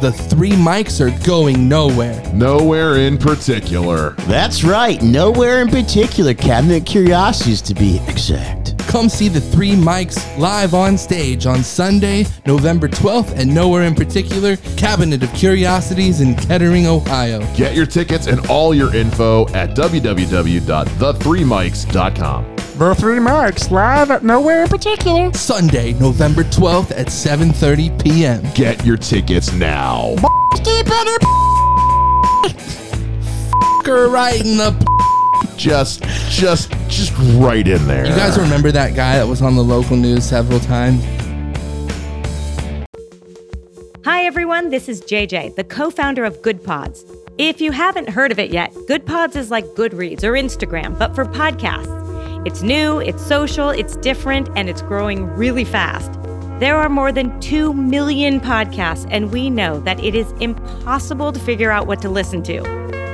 The three Mikes are going nowhere. Nowhere in particular. That's right. Nowhere in particular. Cabinet Curiosities to be exact. Come see the three Mikes live on stage on Sunday, November 12th, and nowhere in particular, Cabinet of Curiosities in Kettering, Ohio. Get your tickets and all your info at www.the3mics.com. The three Mikes live at nowhere in particular. Sunday, November 12th at 7:30 p.m. Get your tickets now. Fucker right in the. Just, just, just right in there. You guys remember that guy that was on the local news several times? Hi, everyone. This is JJ, the co founder of Goodpods. If you haven't heard of it yet, Goodpods is like Goodreads or Instagram, but for podcasts. It's new, it's social, it's different, and it's growing really fast. There are more than 2 million podcasts, and we know that it is impossible to figure out what to listen to.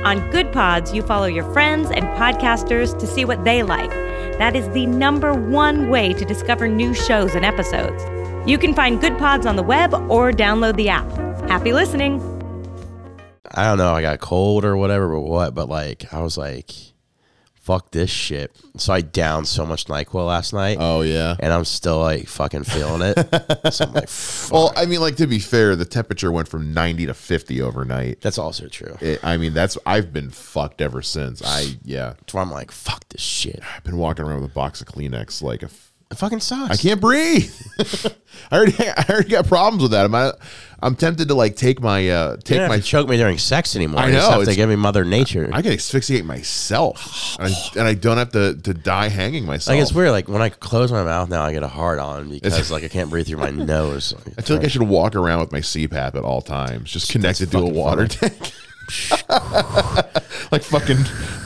On Goodpods, you follow your friends and podcasters to see what they like. That is the number one way to discover new shows and episodes. You can find Goodpods on the web or download the app. Happy listening! I don't know, I got cold or whatever, but what, but like, I was like, fuck this shit. So I downed so much NyQuil last night. Oh yeah. And I'm still like fucking feeling it. so I'm like, fuck. Well, I mean, like to be fair, the temperature went from 90 to 50 overnight. that's also true. It, I mean, that's I've been fucked ever since. I yeah, why I'm like, fuck this shit. I've been walking around with a box of Kleenex like a. It fucking sucks. I can't breathe. I already I already got problems with that. I'm I, I'm tempted to like take my uh take don't my have to choke me during sex anymore. I I know, have to it's- give me Mother Nature. I can asphyxiate myself, and I, and I don't have to, to die hanging myself. like it's weird. Like when I close my mouth now, I get a hard on because like I can't breathe through my nose. I feel like I should walk around with my CPAP at all times, just connected to a fucking water tank. like fucking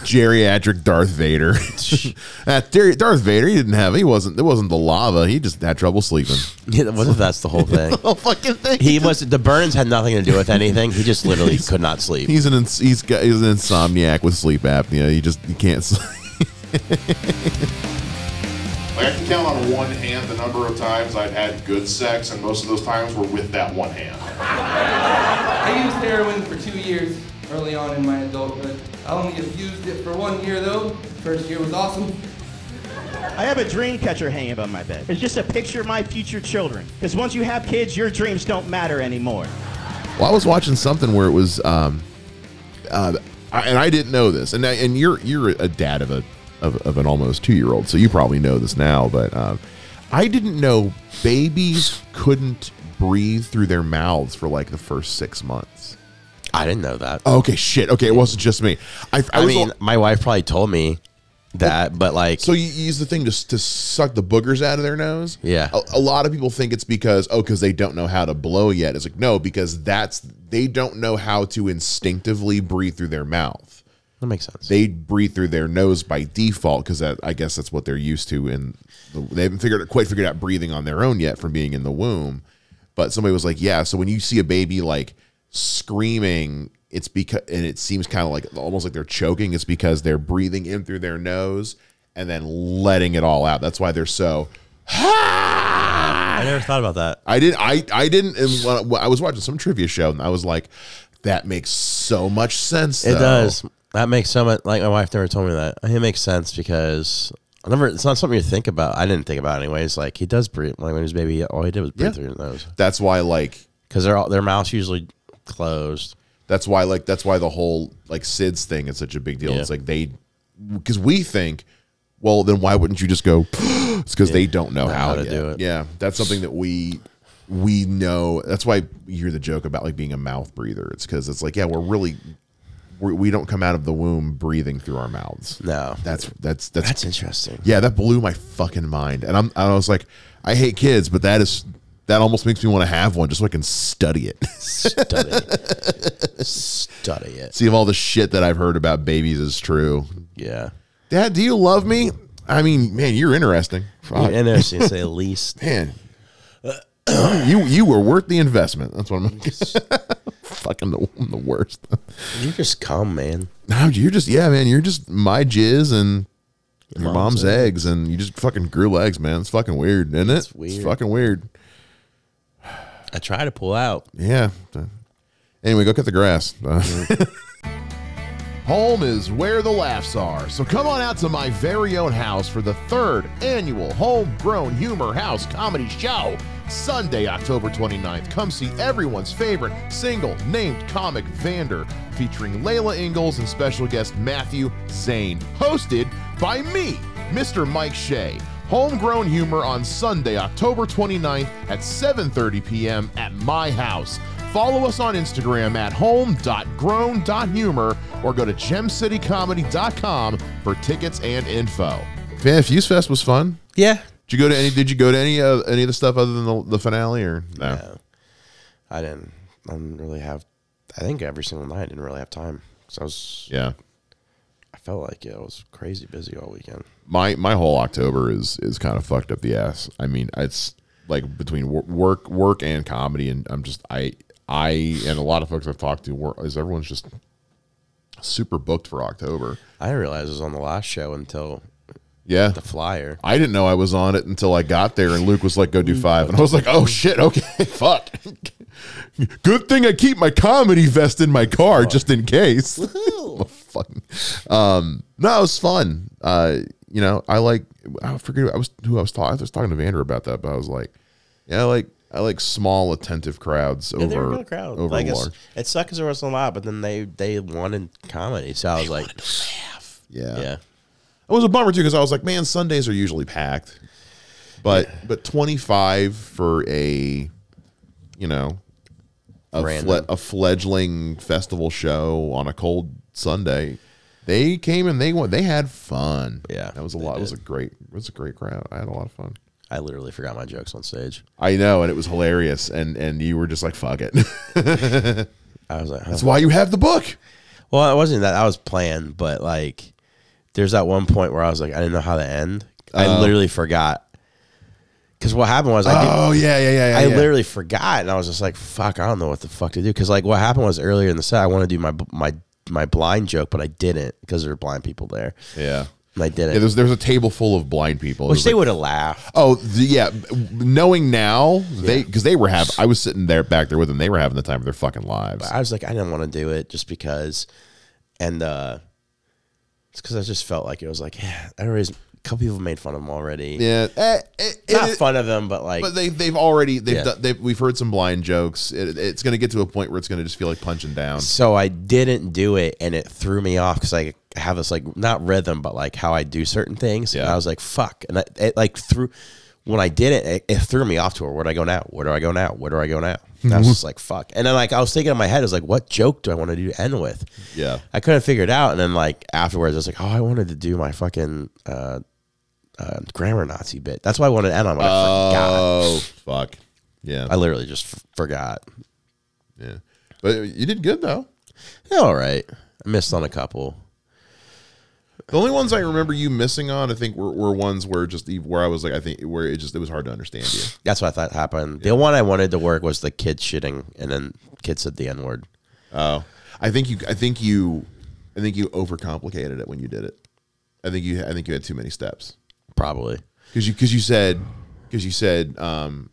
geriatric Darth Vader. Darth Vader, he didn't have, he wasn't, it wasn't the lava. He just had trouble sleeping. Yeah, what if that's the whole thing? Oh, fucking thing. He was the burns had nothing to do with anything. He just literally could not sleep. He's an ins- he's got he's an insomniac with sleep apnea. He just he can't sleep. Like I can count on one hand the number of times I've had good sex, and most of those times were with that one hand. I used heroin for two years early on in my adulthood. I only used it for one year though. First year was awesome. I have a dream catcher hanging above my bed. It's just a picture of my future children. Because once you have kids, your dreams don't matter anymore. Well, I was watching something where it was, um, uh, I, and I didn't know this, and I, and you're you're a dad of a of, of an almost two year old, so you probably know this now, but um, I didn't know babies couldn't breathe through their mouths for like the first six months. I didn't know that. Okay, shit. Okay, it wasn't just me. I, I, I mean, my wife probably told me that, but like, So you use the thing to, to suck the boogers out of their nose? Yeah. A, a lot of people think it's because oh, because they don't know how to blow yet. It's like no, because that's they don't know how to instinctively breathe through their mouth. That makes sense. They breathe through their nose by default because I guess that's what they're used to, and the, they haven't figured quite figured out breathing on their own yet from being in the womb. But somebody was like, yeah. So when you see a baby like screaming, it's because and it seems kind of like almost like they're choking. It's because they're breathing in through their nose and then letting it all out. That's why they're so. I never thought about that. I didn't. I I didn't. And when I was watching some trivia show, and I was like, that makes so much sense. It though. does. That makes so much. Like my wife never told me that. It makes sense because I never. It's not something you think about. I didn't think about it anyways. Like he does breathe. Like when he was baby, all he did was breathe Yeah. through his nose That's why like because their their mouth's usually closed. That's why, like, that's why the whole like SIDS thing is such a big deal. Yeah. It's like they, because we think, well, then why wouldn't you just go? it's because they don't know how, how to yet. do it. Yeah, that's something that we we know. That's why you hear the joke about like being a mouth breather. It's because it's like, yeah, we're really we don't come out of the womb breathing through our mouths. No, That's that's that's that's interesting. yeah, that blew my fucking mind. And I'm I was like, I hate kids, but that is that almost makes me want to have one just so I can study it. Study, study it. See if all the shit that I've heard about babies is true. Yeah, Dad, do you love me? I mean, man, you're interesting. Fuck. interesting say the least. Man, you you were worth the investment. That's what I'm. fucking the, I'm the worst. You just come, man. No, you're just yeah, man. You're just my jizz and your, mom's, mom's eggs, and you just fucking grew legs, man. It's fucking weird, isn't it? It's weird. It's fucking weird. I try to pull out. Yeah. Anyway, go cut the grass. Home is where the laughs are. So come on out to my very own house for the third annual Homegrown Humor House Comedy Show. Sunday, October 29th. Come see everyone's favorite single named comic Vander, featuring Layla Ingalls and special guest Matthew Zane. Hosted by me, Mr. Mike Shea. Homegrown Humor on Sunday, October 29th at 7:30 p.m. at my house. Follow us on Instagram at home.grown.humor or go to gemcitycomedy.com for tickets and info. Fan Fuse Fest was fun. Yeah. Did you go to any? Did you go to any of any of the stuff other than the, the finale or no? No. I didn't. I didn't really have. I think every single night I didn't really have time. So I was. Yeah, I felt like it was crazy busy all weekend. my my whole October is is kind of fucked up the ass. I mean, it's like between wor- work work and comedy, and I'm just I I and a lot of folks I've talked to is everyone's just super booked for October. I didn't realize it was on the last show until Yeah, the flyer. I didn't know I was on it until I got there, and Luke was like, "Go do five. and I was like, "Oh shit, okay, fuck." Good thing I keep my comedy vest in my car just in case. Fucking- um, no, it was fun. Uh, you know, I like. I forget I was who I was talking. I was talking to Vander about that, but I was like, yeah, I like I like small, attentive crowds Yeah, over they were a crowd. over like large. it sucked because there was a lot, but then they they wanted comedy, so I was like, Yeah, yeah, It was a bummer too because I was like, man, Sundays are usually packed, but but twenty five for a, you know, a, fle- a fledgling festival show on a cold Sunday. They came and they went. They had fun. Yeah, that was a lot. It was a great. It was a great crowd. I had a lot of fun. I literally forgot my jokes on stage. I know, and it was hilarious. And and you were just like, fuck it. I was like, huh. That's why you have the book. well, it wasn't that I was playing, but like, there's that one point where I was like, I didn't know how to end. I Oh. literally forgot. Because what happened was I did, Oh yeah, yeah, yeah. yeah I yeah. literally forgot, and I was just like, "Fuck, I don't know what the fuck to do." Because like, what happened was earlier in the set, I want to do my my my blind joke, but I didn't because there were blind people there, Yeah. and I didn't. Yeah, there's there's a table full of blind people. It which was they like- would have laughed. Oh, the, yeah. Knowing now, they because they were having. I was sitting there back there with them. They were having the time of their fucking lives. I was like, I didn't want to do it just because, and uh it's because I just felt like it was like, yeah, everybody's. A couple people made fun of them already. Yeah, eh, it- not it- fun of them, but like, But they they've already they've Yeah. done, they've we've heard some blind jokes. It, it's going to get to a point where it's going to just feel like punching down. so I didn't do it, and it threw me off because I have this like not rhythm, but like how I do certain things. And Yeah. I was like, fuck, and I, it like threw. When I did it, it, it threw me off to her. Where do I go now? Where do I go now? Where do I go now? And I was just like, fuck. And then like I was thinking in my head, I was like, what joke do I want to do to end with? Yeah. I couldn't figure it out. And then like afterwards, I was like, oh, I wanted to do my fucking uh, uh, grammar Nazi bit. That's why I wanted to end on. But. Oh fuck. Yeah. I literally just f- forgot. yeah. But you did good though. Yeah, all right. I missed on a couple. The only ones I remember you missing on, I think, were, were ones where just where I was like, I think where it just it was hard to understand you. That's what I thought happened. The one I wanted to work was the kid shitting, and then kid said the n word. Oh, I think you. I think you. I think you overcomplicated it when you did it. I think you. I think you had too many steps Probably. because you because you said because you said um,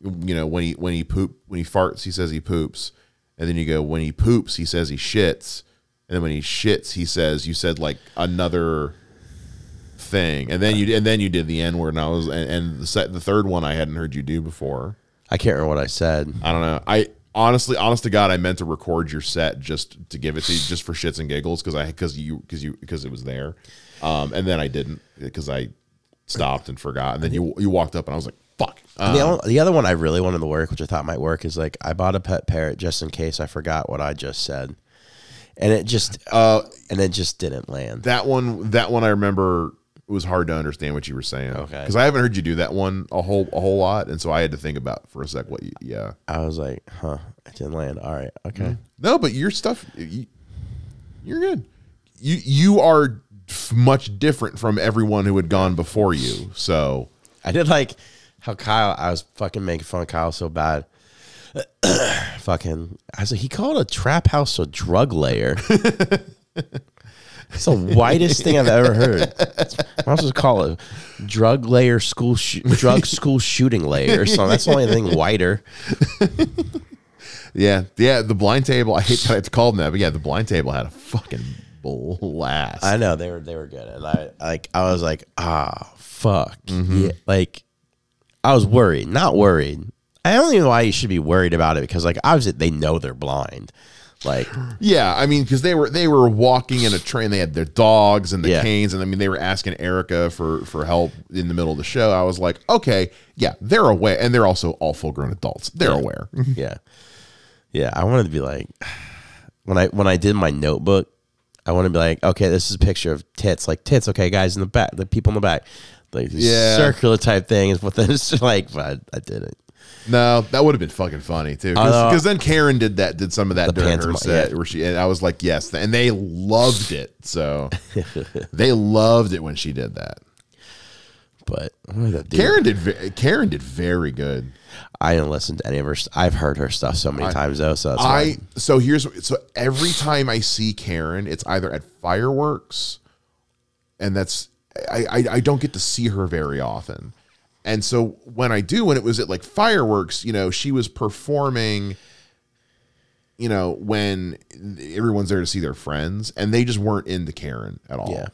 you know when he when he poop when he farts he says he poops, and then you go when he poops he says he shits, and then when he shits he says you said like another thing, and then you and then you did the n word, and I was and, and the set, the third one I hadn't heard you do before. I can't remember what I said. I don't know. I honestly, honest to God, I meant to record your set just to give it to you, just for shits and giggles, because I because you because you because it was there, um, and then I didn't because I stopped and forgot, and then you you walked up and I was like, "Fuck." And the, Um, o- the other one I really wanted to work, which I thought might work, is like I bought a pet parrot just in case I forgot what I just said, and it just uh, and it just didn't land. that one, that one, I remember it was hard to understand what you were saying. Okay. because I haven't heard you do that one a whole a whole lot, and so I had to think about for a sec what you. Yeah, I was like, huh, it didn't land. All right, okay. no, but your stuff, you, you're good. You you are f- much different from everyone who had gone before you. So I did like how Kyle. I was fucking making fun of Kyle so bad. fucking, I was like, he called a trap house a drug layer. It's the whitest thing I've ever heard. I'm supposed to call it drug layer school sh- drug school shooting layer So. That's the only thing whiter. Yeah, yeah. The blind table. I hate that I have to call them that, but yeah, the blind table had a fucking blast. I know they were they were good, and I like I was like ah fuck Mm-hmm. yeah like I was worried, not worried. I don't even know why you should be worried about it because like obviously they know they're blind, like Yeah, I mean, because they were they were walking in a train. They had their dogs and the Yeah. canes, and I mean, they were asking Erica for for help in the middle of the show. I was like, okay, yeah, they're aware, and they're also all full grown adults. They're aware. yeah, yeah. I wanted to be like when I when I did my notebook, I want to be like okay, this is a picture of tits, like tits. Okay, guys in the back, the people in the back, like Yeah. circular type thing is what then it's like, but I didn't. No, that would have been fucking funny too. Because then Karen did that, did some of that during her set, yeah. where she and I was like, yes, and they loved it. So they loved it when she did that. But did? Karen did. Karen did very good. I didn't listen to any of her. I've heard her stuff so many times though, so. I so here's so every time I see Karen, it's either at fireworks, and that's I, I I don't get to see her very often, and so when I do, when it was at like fireworks, you know, she was performing. You know, when everyone's there to see their friends, and they just weren't into Karen at all. Yeah.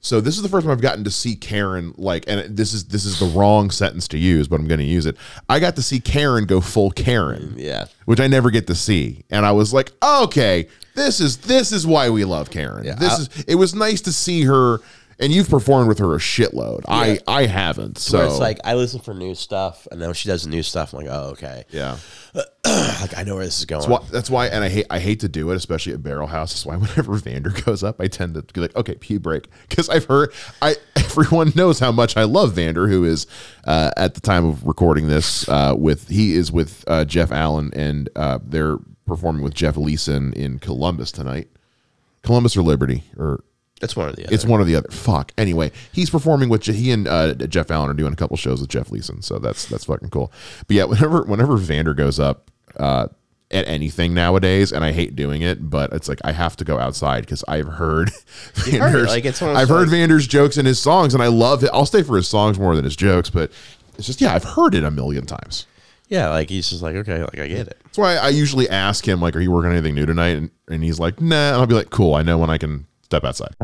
So this is the first time I've gotten to see Karen like, and this is this is the wrong sentence to use, but I'm going to use it. I got to see Karen go full Karen yeah. which I never get to see. And I was like, okay, this is this is why we love Karen. Yeah, this I- is it was nice to see her and you've performed with her a shitload. I I haven't. So Where it's like I listen for new stuff, and then when she does new stuff, I'm like, oh okay, yeah. like I know where this is going. That's why, that's why and I hate I hate to do it, especially at Barrel House. That's why whenever Vander goes up, I tend to be like, okay, pee break. Because I've heard I everyone knows how much I love Vander, who is uh, at the time of recording this uh, with he is with uh, Jeff Allen and uh, they're performing with Jeff Leeson in Columbus tonight. Columbus or Liberty or It's one of the other. It's one or the other. Fuck. Anyway, he's performing with he and uh, Jeff Allen are doing a couple shows with Jeff Leeson, so that's that's fucking cool. But yeah, whenever whenever Vander goes up uh, at anything nowadays, and I hate doing it, but it's like I have to go outside because I've heard, heard it, Vander's, like, it's one I've heard Vander's jokes and his songs, and I love it. I'll stay for his songs more than his jokes, but it's just yeah, I've heard it a million times. yeah, like he's just like okay, like I get it. That's why I usually ask him like, "Are you working on anything new tonight?" And, and he's like, "Nah." And I'll be like, "Cool, I know when I can step outside."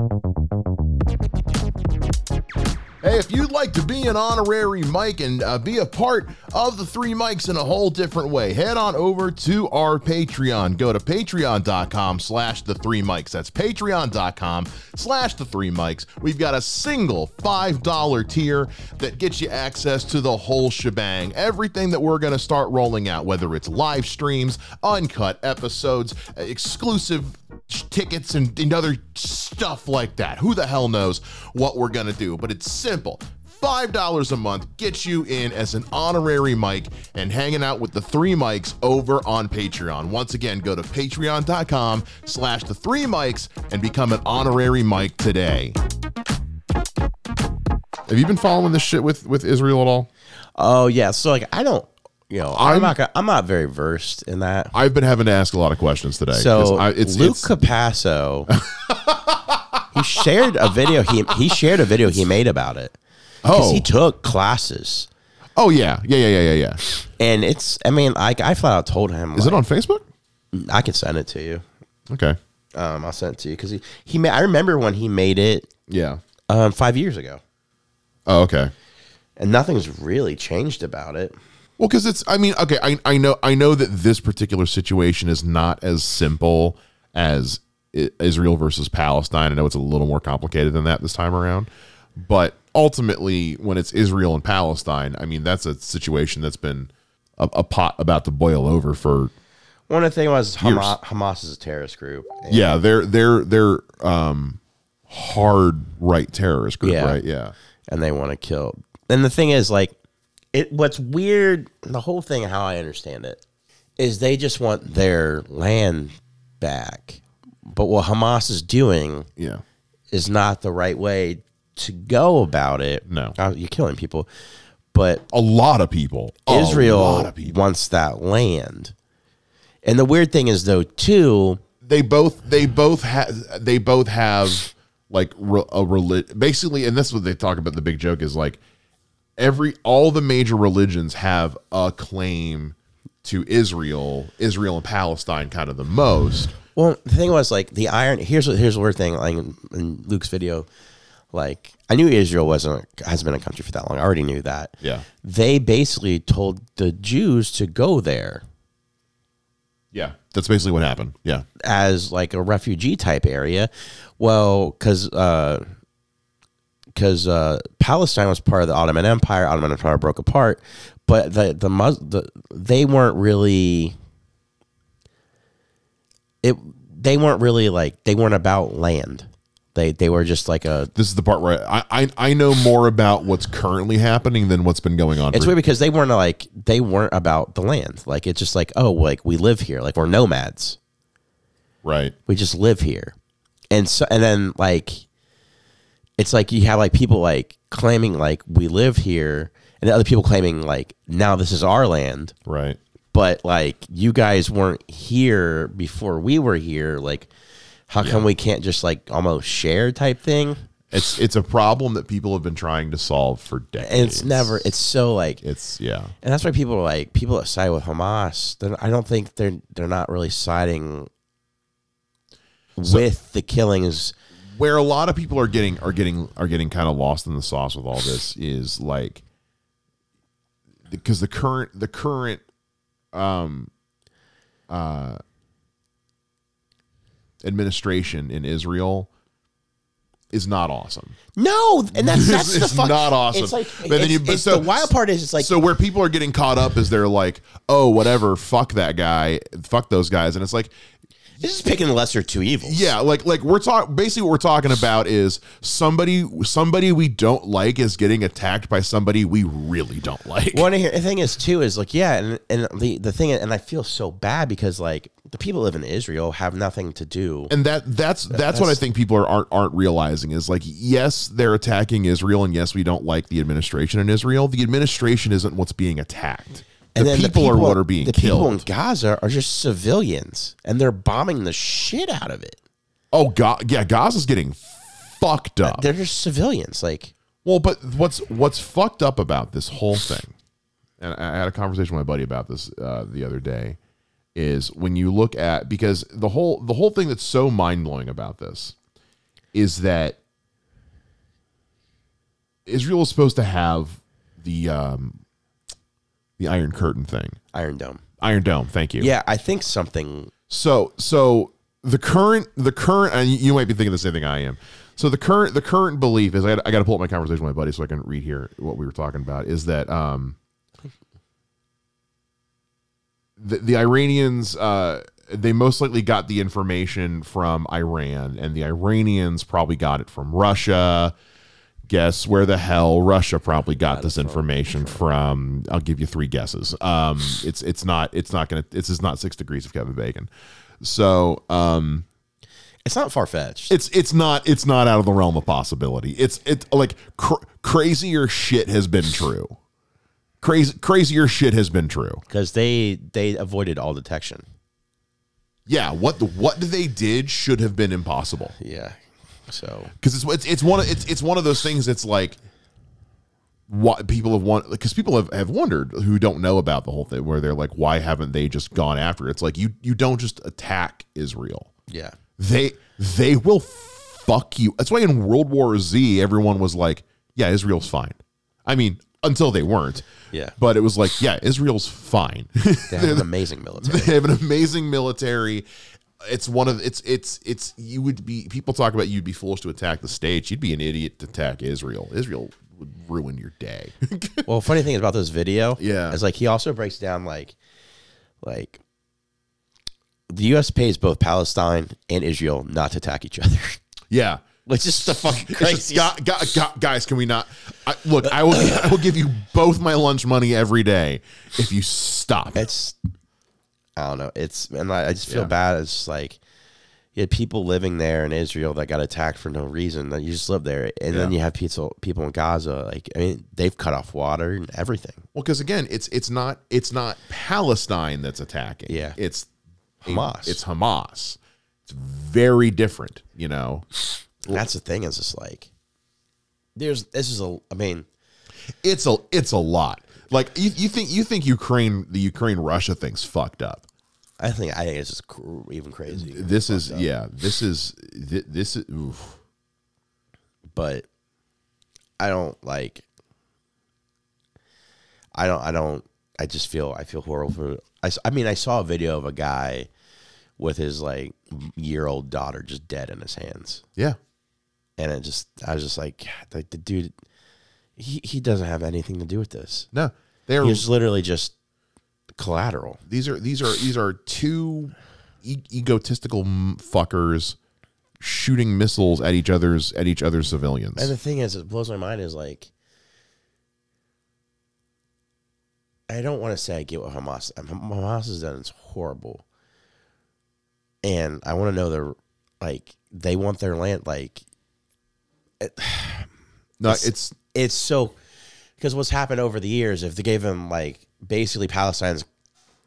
Hey, if you'd like to be an honorary Mike and uh, be a part of the three Mikes in a whole different way, head on over to our Patreon. Go to patreon.com slash the three Mikes. That's patreon.com slash the three Mikes. We've got a single $5 tier that gets you access to the whole shebang. Everything that we're going to start rolling out, whether it's live streams, uncut episodes, exclusive tickets and, and other stuff like that. Who the hell knows what we're going to do? But it's simple. $5 a month gets you in as an honorary Mike and hanging out with the three Mikes over on Patreon. Once again, go to patreon.com slash the three Mikes and become an honorary Mike today. Have you been following this shit with, with Israel at all? Oh yeah, so like I don't, you know, I'm, I'm- not gonna, I'm not very versed in that. I've been having to ask a lot of questions today. So I, it's, Luke it's- Capasso, he shared a video. He he shared a video he made about it. Oh. he took classes, oh yeah, yeah, yeah, yeah, yeah, yeah. and it's. I mean, I I flat out told him. Is it on Facebook? I can send it to you. Okay. Um, I'll send it to you because he he made. I remember when he made it Yeah. um five years ago, Oh, okay. and nothing's really changed about it. Well, because it's, I mean, okay, I, I know, I know that this particular situation is not as simple as Israel versus Palestine. I know it's a little more complicated than that this time around, but ultimately, when it's Israel and Palestine, I mean, that's a situation that's been a, a pot about to boil over for. One of the thing was Hamas, Hamas is a terrorist group. Yeah, they're they're they're um hard right terrorist group, Yeah. right? Yeah. and they want to kill. And the thing is, like, it. What's weird, the whole thing, how I understand it, is they just want their land back. But what Hamas is doing Yeah. is not the right way to go about it. No. Uh, you're killing people, but A lot of people. A lot Israel of people. wants that land. And the weird thing is, though, too, they both they both have they both have like re- a relig- basically and this is what they talk about the big joke is like every all the major religions have a claim to Israel, Israel and Palestine, kind of the most. Well, the thing was like the iron. Here's what here's the weird thing. Like in, in Luke's video, like I knew Israel wasn't hasn't been a country for that long. I already knew that. Yeah. They basically told the Jews to go there Yeah, that's basically what happened. Yeah, as like a refugee type area. Well, because uh, because uh, Palestine was part of the Ottoman Empire. Ottoman Empire broke apart, but the the, Mus- the they weren't really it. They weren't really like they weren't about land. They they were just like a. this is the part where I I, I know more about what's currently happening than what's been going on. It's for- weird because they weren't like they weren't about the land. Like it's just like oh like we live here. Like we're nomads. right. we just live here and so and then like it's like you have like people like claiming like we live here and other people claiming like now this is our land Right. but like you guys weren't here before we were here like how come we can't just like almost share type thing It's it's a problem that people have been trying to solve for decades. and it's never it's so like It's yeah. and that's why people are like people that side with Hamas. I don't think they're they're not really siding with the killings. Where a lot of people are getting are getting are getting kind of lost in the sauce with all this is like because the current the current um uh administration in Israel is not awesome. No, and that's that's It's the fuck. not awesome. It's like But then it's, you- but so- the wild part is it's like so where people are getting caught up is they're like, oh, whatever, fuck that guy, fuck those guys, and it's like, this is picking the lesser of two evils. yeah, like like we're talking. Basically, what we're talking about is somebody somebody we don't like is getting attacked by somebody we really don't like. One here, the thing is too is like yeah, and and the the thing and I feel so bad because like the people who live in Israel have nothing to do. And that that's that's, what I think people are, aren't aren't realizing is like yes they're attacking Israel and yes we don't like the administration in Israel. The administration isn't what's being attacked. The And then people, are what are being the killed. people in Gaza are just civilians, and they're bombing the shit out of it. oh God, yeah, Gaza's getting fucked up. They're just civilians. Like Well, but what's what's fucked up about this whole thing, and I I had a conversation with my buddy about this uh, the other day, is when you look at because the whole the whole thing that's so mind blowing about this is that Israel is supposed to have the um, the Iron Curtain thing, Iron Dome. Iron Dome. Thank you. Yeah, I think something. So so the current the current and you might be thinking the same thing I am. So the current the current belief is I got, I got to pull up my conversation with my buddy so I can read here what we were talking about is that um the, the Iranians uh they most likely got the information from Iran and the Iranians probably got it from Russia. Guess where the hell Russia probably got this information from? I'll give you three guesses. Um, it's it's not it's not gonna it's just not six degrees of Kevin Bacon. So um, It's not far fetched. it's it's not it's not out of the realm of possibility. It's it like cr- crazier shit has been true. Crazy crazier shit has been true. because they they avoided all detection. Yeah, what the what they did should have been impossible. Yeah. So because it's, it's it's one of it's it's one of those things that's like what people have won because people have, have wondered who don't know about the whole thing where they're like why haven't they just gone after it? it's like you you don't just attack Israel yeah, they they will fuck you that's why in World War Z everyone was like yeah Israel's fine I mean until they weren't Yeah. but it was like yeah Israel's fine they have an amazing military. they have an amazing military. It's one of it's it's it's you would be people talk about you'd be foolish to attack the states. You'd be an idiot to attack Israel. Israel would ruin your day. well, funny thing about this video, Yeah. is like he also breaks down like like the U.S. pays both Palestine and Israel not to attack each other, yeah. which just the fucking crazy. just, gu- gu- gu- guys, can we not? I, look, I will. I will give you both my lunch money every day if you stop. It's I don't know. It's and I, I just feel Yeah. bad. It's like you had people living there in Israel that got attacked for no reason. That you just live there, and then you have people people in Gaza. Like I mean, they've cut off water and everything. Well, because again, it's it's not it's not Palestine that's attacking. Yeah. it's Hamas. It's Hamas. It's very different. You know. That's the thing. Is just like there's this is a. I mean, it's a it's a lot. Like you, you think you think Ukraine the Ukraine Russia thing's fucked up. I think I think it's just cr- even crazy. This is yeah. This is thi- this is. Oof. but I don't like. I don't. I don't. I just feel. I feel horrible for. I. I mean, I saw a video of a guy with his like year old daughter just dead in his hands, Yeah. and it just. I was just like, God, like the dude. He he doesn't have anything to do with this. No. They're He's literally just collateral. these are these are these are two e- egotistical fuckers shooting missiles at each other's at each other's civilians. And the thing is, it blows my mind is like, I don't want to say I get what Hamas Hamas has done. It's horrible, and I want to know their like they want their land like no, it's- it's it's so because what's happened over the years if they gave them like basically Palestine's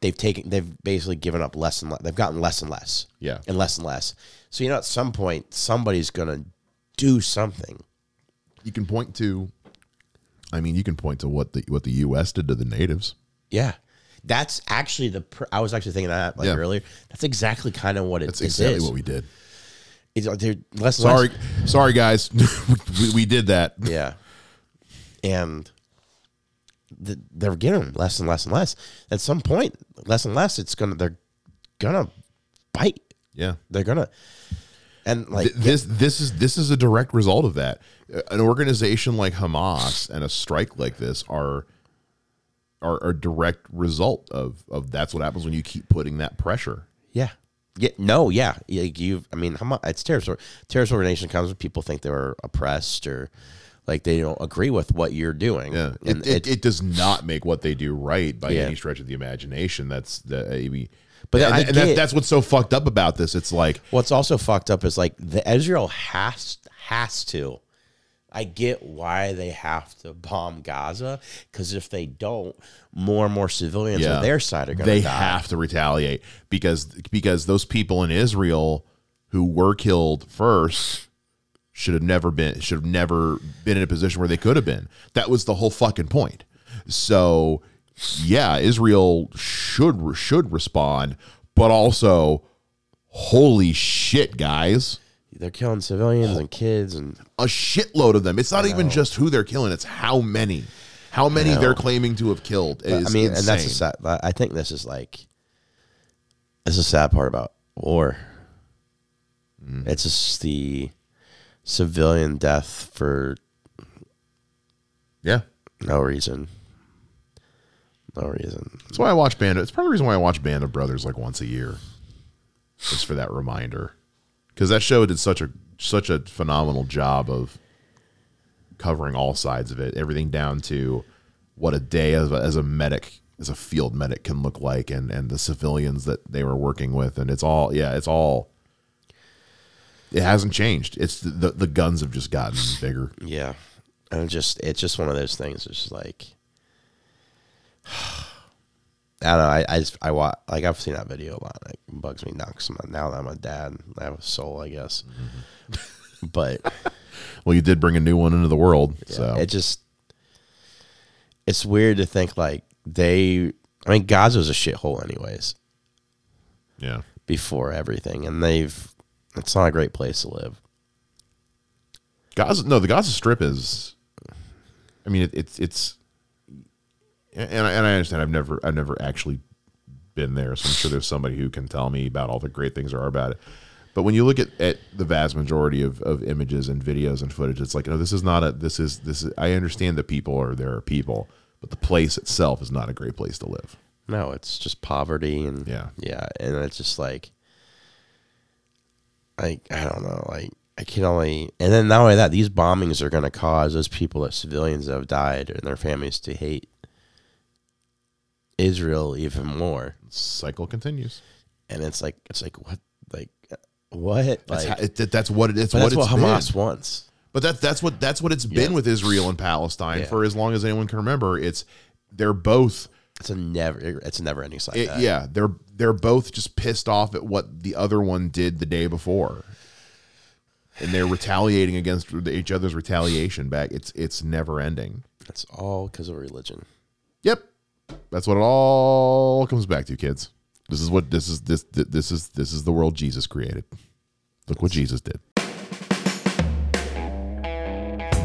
they've taken they've basically given up less and less they've gotten less and less Yeah. and less and less so you know at some point somebody's gonna do something you can point to. I mean, you can point to what the what the U.S. did to the natives. Yeah. That's actually the. Pr- I was actually thinking that like Yeah. earlier. That's exactly kind of what it, That's it exactly is. what we did. It's, less Sorry, less- sorry, guys. we, we did that. Yeah. And th- they're getting less and less and less. At some point, less and less, it's gonna. They're gonna bite. Yeah. They're gonna. And like Th- this this is this is a direct result of that. An organization like Hamas and a strike like this are are a direct result of of that's what happens when you keep putting that pressure. Yeah. Yeah. No. Yeah. Yeah, You. I mean, Hamas, it's terrorist. or- Terrorist organization comes when people think they're oppressed or like they don't agree with what you're doing. Yeah, And it, it, it does not make what they do right by Yeah. any stretch of the imagination. That's the I mean, But and, and that, that's what's so fucked up about this. It's like What's also fucked up is like the Israel has has to. I get why they have to bomb Gaza because if they don't, more and more civilians yeah, on their side are going to die. they die. have to retaliate because because those people in Israel who were killed first should have never been should have never been in a position where they could have been. That was the whole fucking point. So yeah, Israel should should respond, but also holy shit, guys. They're killing civilians and kids and a shitload of them. It's not even just who they're killing; it's how many, how many they're claiming to have killed. Is I mean, and that's a sad. I think this is like, this is a sad part about war. Mm. It's just the civilian death for yeah. no reason. No reason. That's why I watch Band. Of, it's part of the reason why I watch Band of Brothers like once a year, just for that reminder, because that show did such a such a phenomenal job of covering all sides of it, everything down to what a day as a, as a medic, as a field medic, can look like, and and the civilians that they were working with, and it's all yeah, it's all. It hasn't changed. It's the the, the guns have just gotten bigger. Yeah, and just it's just one of those things. It's just like I don't know. I, I just I watch like I've seen that video a lot. It bugs me now because now that I'm a dad, I have a soul, I guess. Mm-hmm. but Well, you did bring a new one into the world, so it just it's weird to think like they. I mean, Gaza was a shithole, anyways. yeah. Before everything, and they've it's not a great place to live. Gaza, no, the Gaza Strip is. I mean, it, it's it's, and I, and I understand. I've never I've never actually been there, so I'm sure there's somebody who can tell me about all the great things there are about it. But when you look at, at the vast majority of, of images and videos and footage, it's like, no, this is not a this is this is. I understand that people are there are people, but the place itself is not a great place to live. No, it's just poverty and Yeah. yeah, and it's just like, I I don't know, like I can only, and then not only that, these bombings are going to cause those people, that civilians have died and their families, to hate Israel even more, Cycle continues. and it's like it's like what like what That's like, how, it, that's what it is. what that's what it's been. Hamas wants. But that's that's what that's what it's been with Israel and Palestine Yeah. for as long as anyone can remember. It's they're both It's a never, it's a never ending cycle. it, yeah they're they're both just pissed off at what the other one did the day before, and they're retaliating against each other's retaliation back. It's it's never ending. It's all because of religion. Yep. That's what it all comes back to, kids. This is what this is this this is this is the world Jesus created. Look what Jesus did.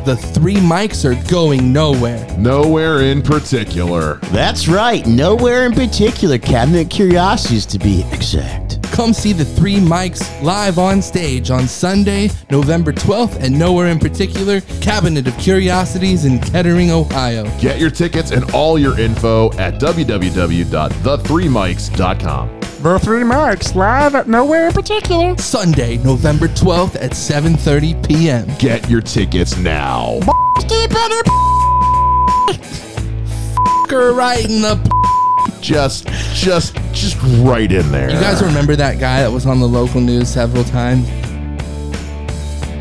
The three Mikes are going nowhere. Nowhere in particular. That's right. Nowhere in particular. Cabinet Curiosities to be exact. Come see the three Mikes live on stage on Sunday, November 12th, and nowhere in particular, Cabinet of Curiosities in Kettering, Ohio. Get your tickets and all your info at www.the3mics.com. The Three Mikes live at Nowhere in Particular. Sunday, November 12th at 7:30 p.m. Get your tickets now. Fucker right in the. Just just just right in there. You guys remember that guy that was on the local news several times?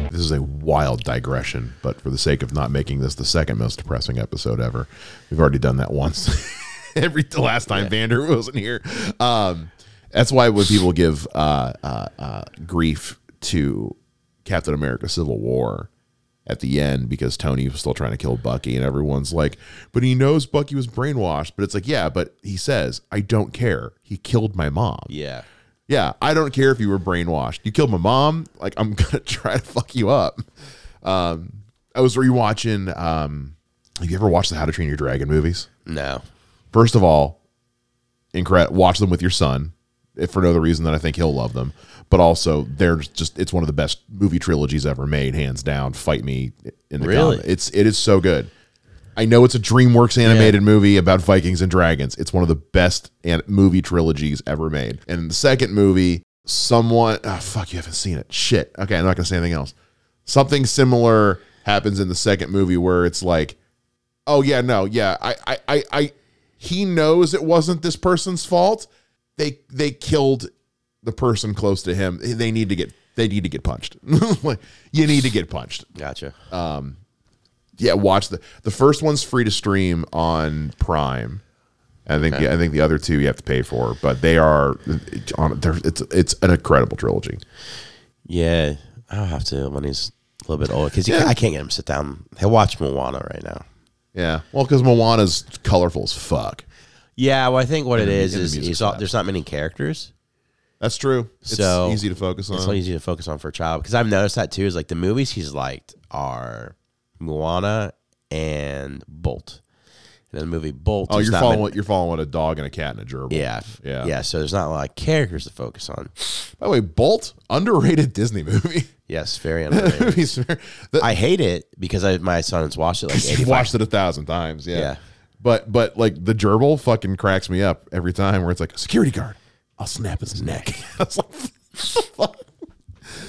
This is a wild digression, but for the sake of not making this the second most depressing episode ever, we've already done that once. Every the last time Vander wasn't here. Um, that's why when people give uh, uh, uh, grief to Captain America: Civil War at the end because Tony was still trying to kill Bucky, and everyone's like, "But he knows Bucky was brainwashed." But it's like, yeah, but he says, "I don't care. He killed my mom." Yeah. Yeah, I don't care if you were brainwashed. You killed my mom. Like I'm gonna try to fuck you up. Um, I was rewatching. Um, have you ever watched the How to Train Your Dragon movies? No. First of all, incredible. Watch them with your son, for no other reason than I think he'll love them. But also, they're just it's one of the best movie trilogies ever made, hands down. Fight me in the Really? comic. It's it is so good. I know it's a DreamWorks animated movie about Vikings and dragons. It's one of the best an- movie trilogies ever made. And the second movie, someone, oh, fuck, you haven't seen it. Shit. Okay, I'm not gonna say anything else. Something similar happens in the second movie where it's like, oh yeah, no, yeah, I, I, I, I he knows it wasn't this person's fault. They they killed the person close to him. They need to get they need to get punched. like you need to get punched Gotcha. Um, yeah, watch the the first one's free to stream on Prime. I think I think the other two you have to pay for, but they are on. It's it's an incredible trilogy. yeah. I'll have to when he's a little bit older because Yeah. I can't get him to sit down. He'll watch Moana right now. Yeah, well, because Moana's colorful as fuck. Yeah, well, I think what it And the- is and the is music's he's all, bad. there's not many characters. That's true. It's So easy to focus on. It's so easy to focus on for a child because I've noticed that too. Is like the movies he's liked are Moana and Bolt, and then the movie Bolt. oh, there's you're not following many- you're following a dog and a cat and a gerbil. yeah, yeah, yeah. So there's not a lot of characters to focus on. By the way, Bolt underrated Disney movie. Yes, very underrated. Movie's fair- the- I hate it because I, my son's watched it like You've 85 watched it a thousand times. Yeah. Yeah. But but like the gerbil fucking cracks me up every time where it's like a security guard. I'll snap his neck. I was like,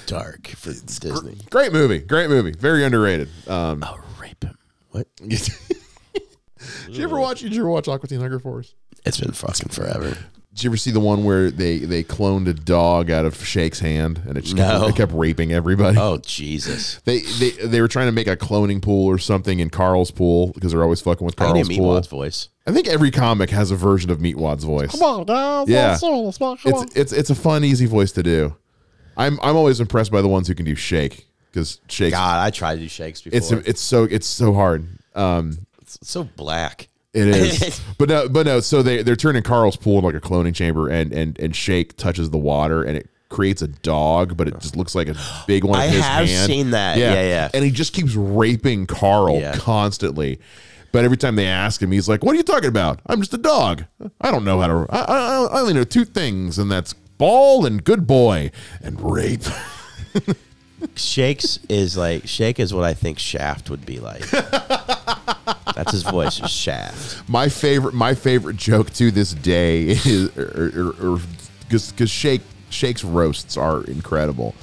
dark for Disney. great movie, great movie, very underrated. Um, I'll rape him. What? did you ever watch? Did you ever watch Aqua Teen Hunger Force? It's been fucking forever. Did you ever see the one where they they cloned a dog out of Shake's hand and it just No. kept, it kept raping everybody? Oh Jesus! They, they they were trying to make a cloning pool or something in Carl's pool because they're always fucking with I Carl's need pool. Meatwad's voice. I think every comic has a version of Meatwad's voice. Come on, guys. Yeah. Yeah. Serious. Come on. It's it's it's a fun, easy voice to do. I'm I'm always impressed by the ones who can do Shake because Shake God, I tried to do shakes before. it's it's so it's so hard. Um, It's so black. It is, but no, but no. So they they're turning Carl's pool into like a cloning chamber, and and and Shake touches the water, and it creates a dog, but it just looks like a big one. I have hand. seen that. Yeah, yeah. And he just keeps raping Carl Yeah. constantly. But every time they ask him, he's like, "What are you talking about? I'm just a dog. I don't know how to. I, I, I only know two things, and that's ball and good boy and rape." Shakes is like Shake is what I think Shaft would be like. That's his voice, Shaft. my favorite my favorite joke to this day is er, er, er, because shake shake's roasts are incredible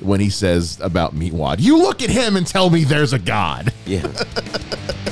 when he says about meatwad you look at him and tell me there's a god Yeah.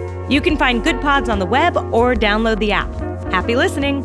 You can find Goodpods on the web or download the app. Happy listening!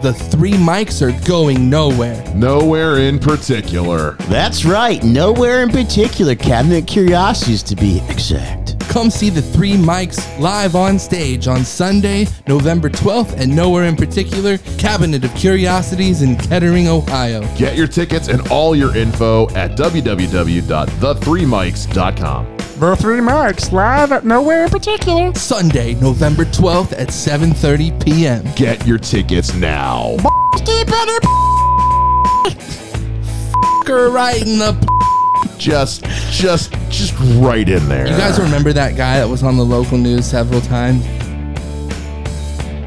The three Mikes are going nowhere. Nowhere in particular. That's right. Nowhere in particular. Cabinet Curiosities to be exact. Come see the three Mikes live on stage on Sunday, November 12th, and nowhere in particular, Cabinet of Curiosities in Kettering, Ohio. Get your tickets and all your info at www.thethreemikes.com. The Three Mikes, live at Nowhere in Particular. Sunday, November 12th at 7:30 p.m. Get your tickets now. Fucker right in the. Just, just, just right in there. You guys remember that guy that was on the local news several times?